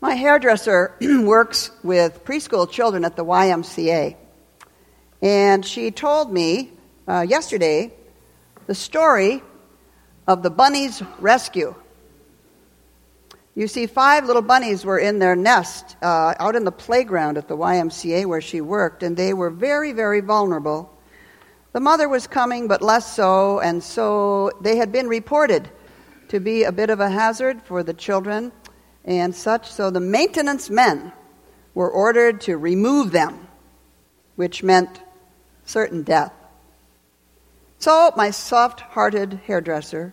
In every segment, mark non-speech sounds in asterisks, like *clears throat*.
My hairdresser *clears throat* works with preschool children at the YMCA. And she told me uh, yesterday the story of the bunnies' rescue. You see, five little bunnies were in their nest uh, out in the playground at the YMCA where she worked, and they were very, very vulnerable. The mother was coming, but less so, and so they had been reported to be a bit of a hazard for the children and such. So the maintenance men were ordered to remove them, which meant certain death. So my soft hearted hairdresser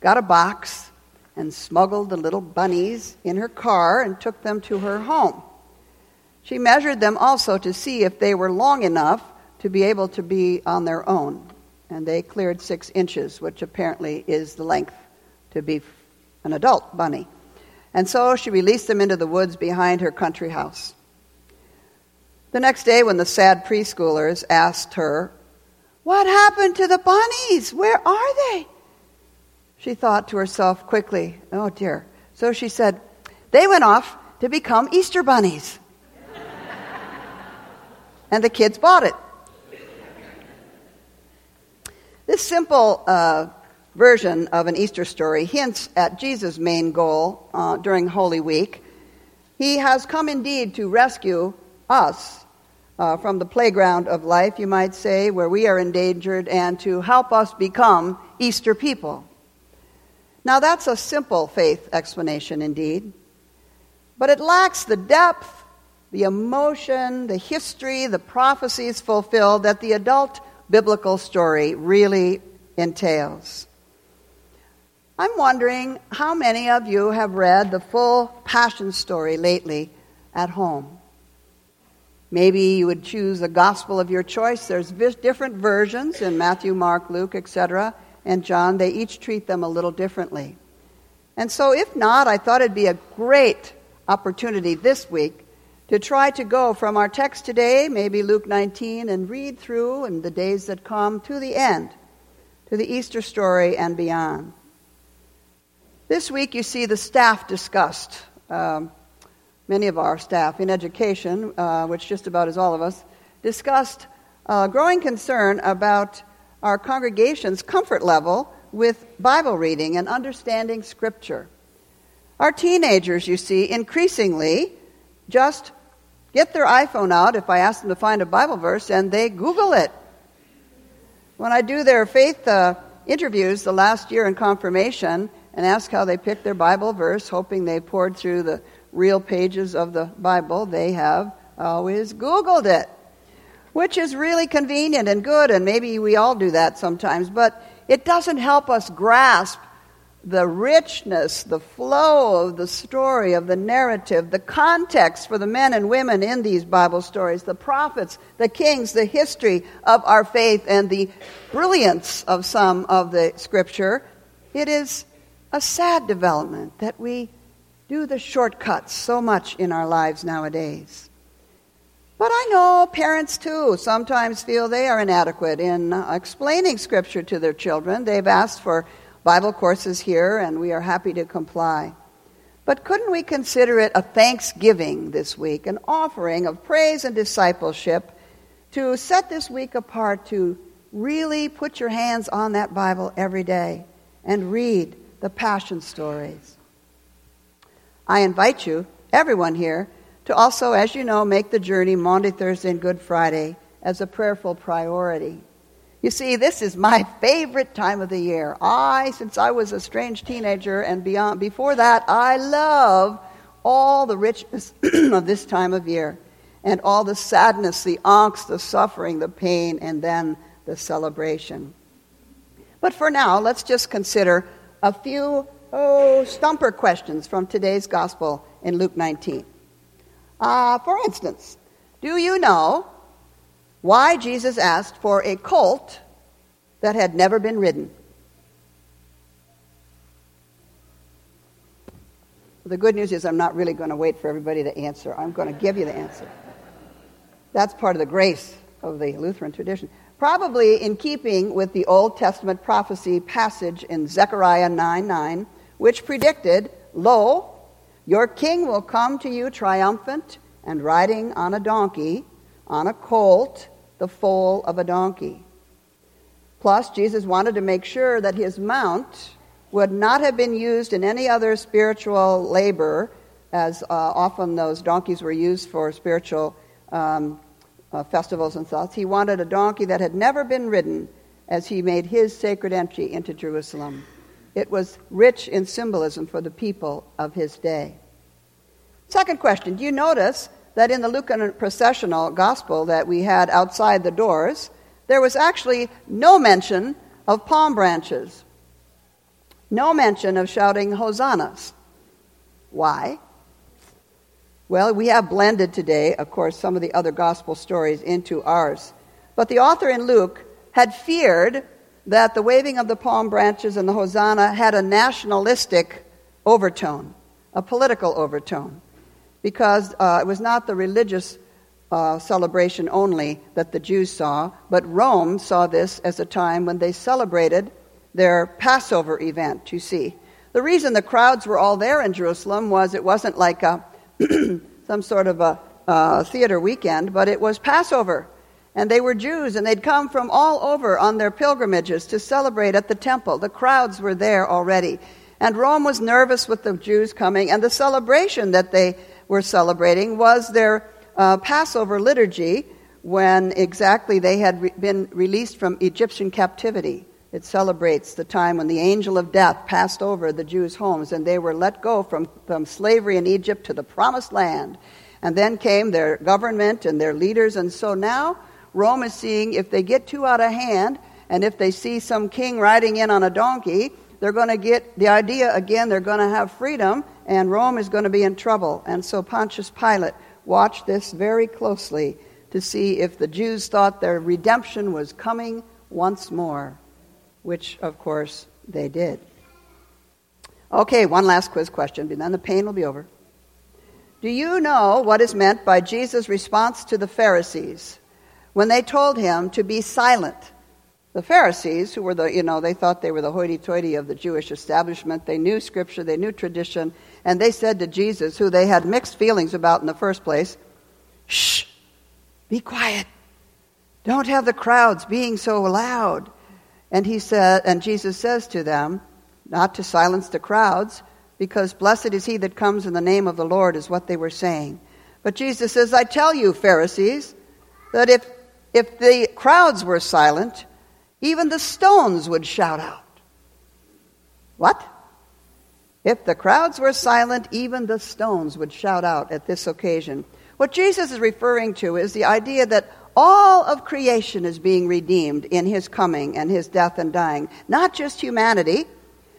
got a box and smuggled the little bunnies in her car and took them to her home. She measured them also to see if they were long enough to be able to be on their own. And they cleared six inches, which apparently is the length to be an adult bunny. And so she released them into the woods behind her country house. The next day, when the sad preschoolers asked her, What happened to the bunnies? Where are they? She thought to herself quickly, Oh dear. So she said, They went off to become Easter bunnies. *laughs* and the kids bought it. This simple uh, version of an Easter story hints at Jesus' main goal uh, during Holy Week. He has come indeed to rescue us uh, from the playground of life, you might say, where we are endangered, and to help us become Easter people. Now, that's a simple faith explanation indeed, but it lacks the depth, the emotion, the history, the prophecies fulfilled that the adult biblical story really entails. I'm wondering how many of you have read the full Passion story lately at home. Maybe you would choose a gospel of your choice. There's different versions in Matthew, Mark, Luke, etc., and John. They each treat them a little differently. And so, if not, I thought it'd be a great opportunity this week to try to go from our text today, maybe Luke 19, and read through in the days that come to the end, to the Easter story and beyond. This week, you see the staff discussed. Um, many of our staff in education, uh, which just about is all of us, discussed uh, growing concern about our congregation's comfort level with Bible reading and understanding Scripture. Our teenagers, you see, increasingly just get their iPhone out if I ask them to find a Bible verse and they Google it. When I do their faith uh, interviews the last year in confirmation and ask how they picked their Bible verse, hoping they poured through the real pages of the Bible, they have always Googled it, which is really convenient and good, and maybe we all do that sometimes, but it doesn't help us grasp the richness, the flow of the story, of the narrative, the context for the men and women in these Bible stories, the prophets, the kings, the history of our faith, and the brilliance of some of the scripture, it is a sad development that we do the shortcuts so much in our lives nowadays. But I know parents too sometimes feel they are inadequate in uh, explaining Scripture to their children. They've asked for Bible courses here, and we are happy to comply. But couldn't we consider it a thanksgiving this week, an offering of praise and discipleship to set this week apart to really put your hands on that Bible every day and read the Passion stories? I invite you, everyone here, to also, as you know, make the journey Maundy, Thursday, and Good Friday as a prayerful priority. You see, this is my favorite time of the year. I, since I was a strange teenager and beyond, before that, I love all the richness *clears throat* of this time of year and all the sadness, the angst, the suffering, the pain, and then the celebration. But for now, let's just consider a few, oh, stumper questions from today's gospel in Luke 19. Uh, for instance, do you know why Jesus asked for a colt that had never been ridden. The good news is, I'm not really going to wait for everybody to answer. I'm going to give you the answer. That's part of the grace of the Lutheran tradition. Probably in keeping with the Old Testament prophecy passage in Zechariah 9 9, which predicted, Lo, Your king will come to you triumphant and riding on a donkey, on a colt, the foal of a donkey. Plus, Jesus wanted to make sure that his mount would not have been used in any other spiritual labor, as uh, often those donkeys were used for spiritual um, uh, festivals and thoughts. He wanted a donkey that had never been ridden as he made his sacred entry into Jerusalem. It was rich in symbolism for the people of his day. Second question Do you notice that in the Lucan processional gospel that we had outside the doors, there was actually no mention of palm branches, no mention of shouting hosannas. Why? Well, we have blended today, of course, some of the other gospel stories into ours. But the author in Luke had feared that the waving of the palm branches and the hosanna had a nationalistic overtone, a political overtone because uh, it was not the religious uh, celebration only that the Jews saw, but Rome saw this as a time when they celebrated their Passover event, you see. The reason the crowds were all there in Jerusalem was it wasn't like a, *clears throat* some sort of a uh, theater weekend, but it was Passover. And they were Jews, and they'd come from all over on their pilgrimages to celebrate at the temple. The crowds were there already. And Rome was nervous with the Jews coming, and the celebration that they were celebrating was their uh, Passover liturgy when exactly they had re- been released from Egyptian captivity. It celebrates the time when the angel of death passed over the Jews' homes and they were let go from, from slavery in Egypt to the promised land. And then came their government and their leaders. And so now Rome is seeing if they get too out of hand and if they see some king riding in on a donkey, they're going to get the idea again, they're going to have freedom, and Rome is going to be in trouble. And so Pontius Pilate watched this very closely to see if the Jews thought their redemption was coming once more, which, of course, they did. Okay, one last quiz question, and then the pain will be over. Do you know what is meant by Jesus' response to the Pharisees when they told him to be silent? The Pharisees, who were the, you know, they thought they were the hoity toity of the Jewish establishment, they knew scripture, they knew tradition, and they said to Jesus, who they had mixed feelings about in the first place, Shh, be quiet. Don't have the crowds being so loud. And he said, and Jesus says to them, not to silence the crowds, because blessed is he that comes in the name of the Lord, is what they were saying. But Jesus says, I tell you, Pharisees, that if, if the crowds were silent, even the stones would shout out. What? If the crowds were silent, even the stones would shout out at this occasion. What Jesus is referring to is the idea that all of creation is being redeemed in his coming and his death and dying. Not just humanity,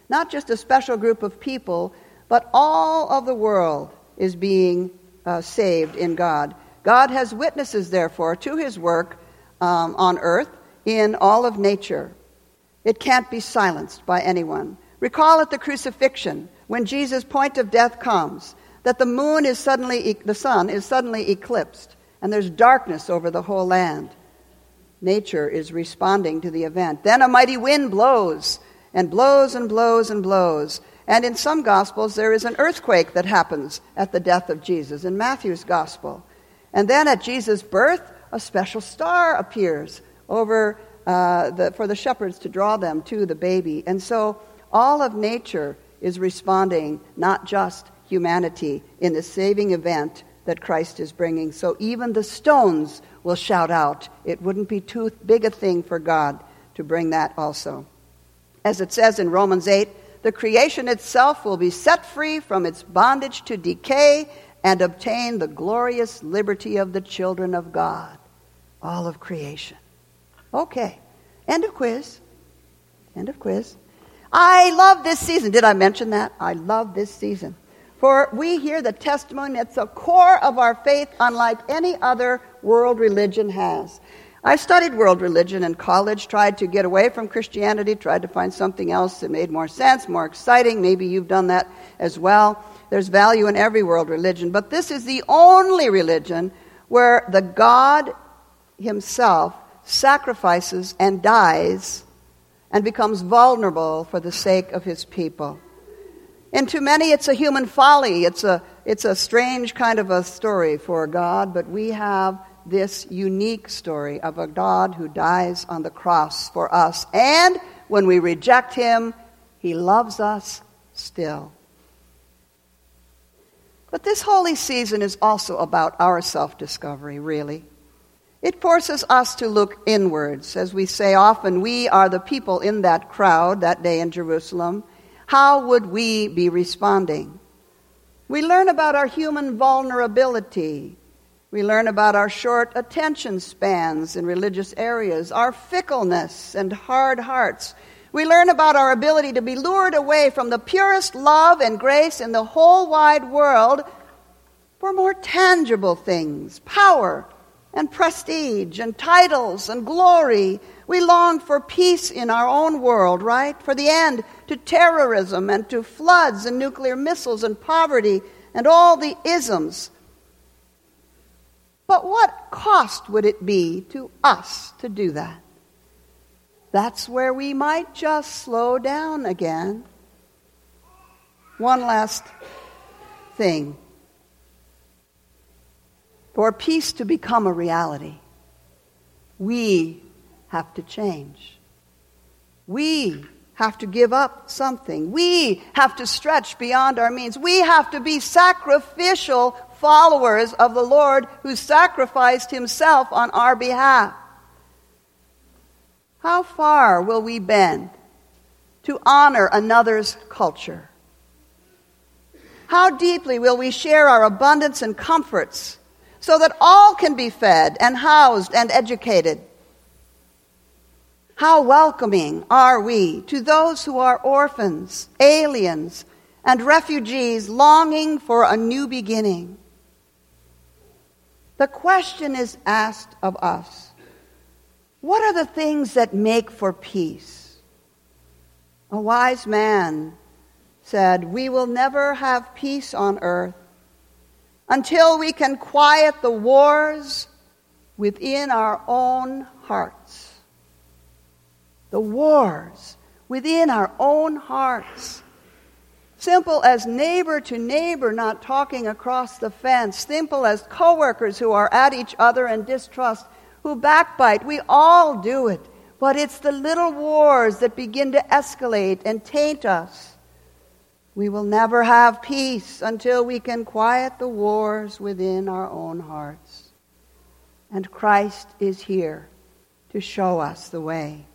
not just a special group of people, but all of the world is being uh, saved in God. God has witnesses, therefore, to his work um, on earth in all of nature. It can't be silenced by anyone. Recall at the crucifixion, when Jesus' point of death comes, that the moon is suddenly, the sun is suddenly eclipsed, and there's darkness over the whole land. Nature is responding to the event. Then a mighty wind blows, and blows and blows and blows. And in some Gospels, there is an earthquake that happens at the death of Jesus, in Matthew's Gospel. And then at Jesus' birth, a special star appears over uh, the, for the shepherds to draw them to the baby. And so all of nature is responding, not just humanity, in the saving event that Christ is bringing. So even the stones will shout out. It wouldn't be too big a thing for God to bring that also. As it says in Romans 8, the creation itself will be set free from its bondage to decay and obtain the glorious liberty of the children of God. All of creation. Okay. End of quiz. End of quiz. I love this season. Did I mention that? I love this season. For we hear the testimony that's the core of our faith, unlike any other world religion has. I studied world religion in college, tried to get away from Christianity, tried to find something else that made more sense, more exciting. Maybe you've done that as well. There's value in every world religion, but this is the only religion where the God Himself sacrifices and dies and becomes vulnerable for the sake of his people. And to many, it's a human folly. It's a, it's a strange kind of a story for God, but we have this unique story of a God who dies on the cross for us. And when we reject him, he loves us still. But this holy season is also about our self discovery, really. It forces us to look inwards. As we say often, we are the people in that crowd that day in Jerusalem. How would we be responding? We learn about our human vulnerability, we learn about our short attention spans in religious areas, our fickleness and hard hearts. We learn about our ability to be lured away from the purest love and grace in the whole wide world for more tangible things power and prestige and titles and glory. We long for peace in our own world, right? For the end to terrorism and to floods and nuclear missiles and poverty and all the isms but what cost would it be to us to do that? That's where we might just slow down again. One last thing. For peace to become a reality, we have to change. We have to give up something. We have to stretch beyond our means. We have to be sacrificial followers of the Lord who sacrificed himself on our behalf. How far will we bend to honor another's culture? How deeply will we share our abundance and comforts so that all can be fed and housed and educated? How welcoming are we to those who are orphans, aliens, and refugees longing for a new beginning? The question is asked of us What are the things that make for peace? A wise man said, We will never have peace on earth until we can quiet the wars within our own hearts. The wars within our own hearts. Simple as neighbor to neighbor not talking across the fence. Simple as coworkers who are at each other in distrust, who backbite. We all do it. But it's the little wars that begin to escalate and taint us. We will never have peace until we can quiet the wars within our own hearts. And Christ is here to show us the way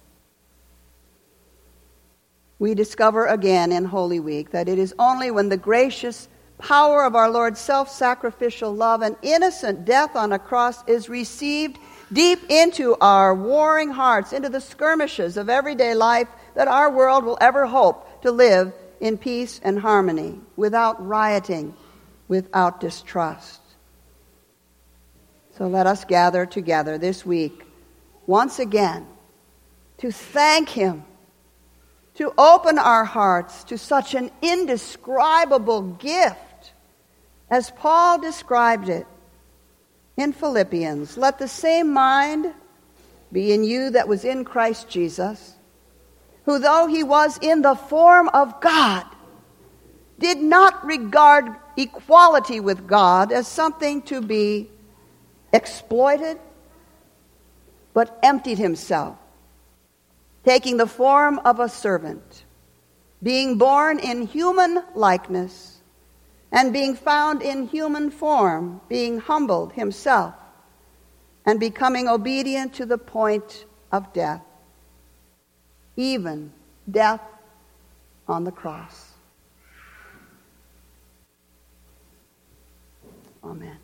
we discover again in Holy Week that it is only when the gracious power of our Lord's self sacrificial love and innocent death on a cross is received deep into our warring hearts, into the skirmishes of everyday life, that our world will ever hope to live in peace and harmony, without rioting, without distrust. So let us gather together this week once again to thank Him to open our hearts to such an indescribable gift as Paul described it in Philippians. Let the same mind be in you that was in Christ Jesus, who, though he was in the form of God, did not regard equality with God as something to be exploited, but emptied himself taking the form of a servant, being born in human likeness, and being found in human form, being humbled himself, and becoming obedient to the point of death, even death on the cross. Amen.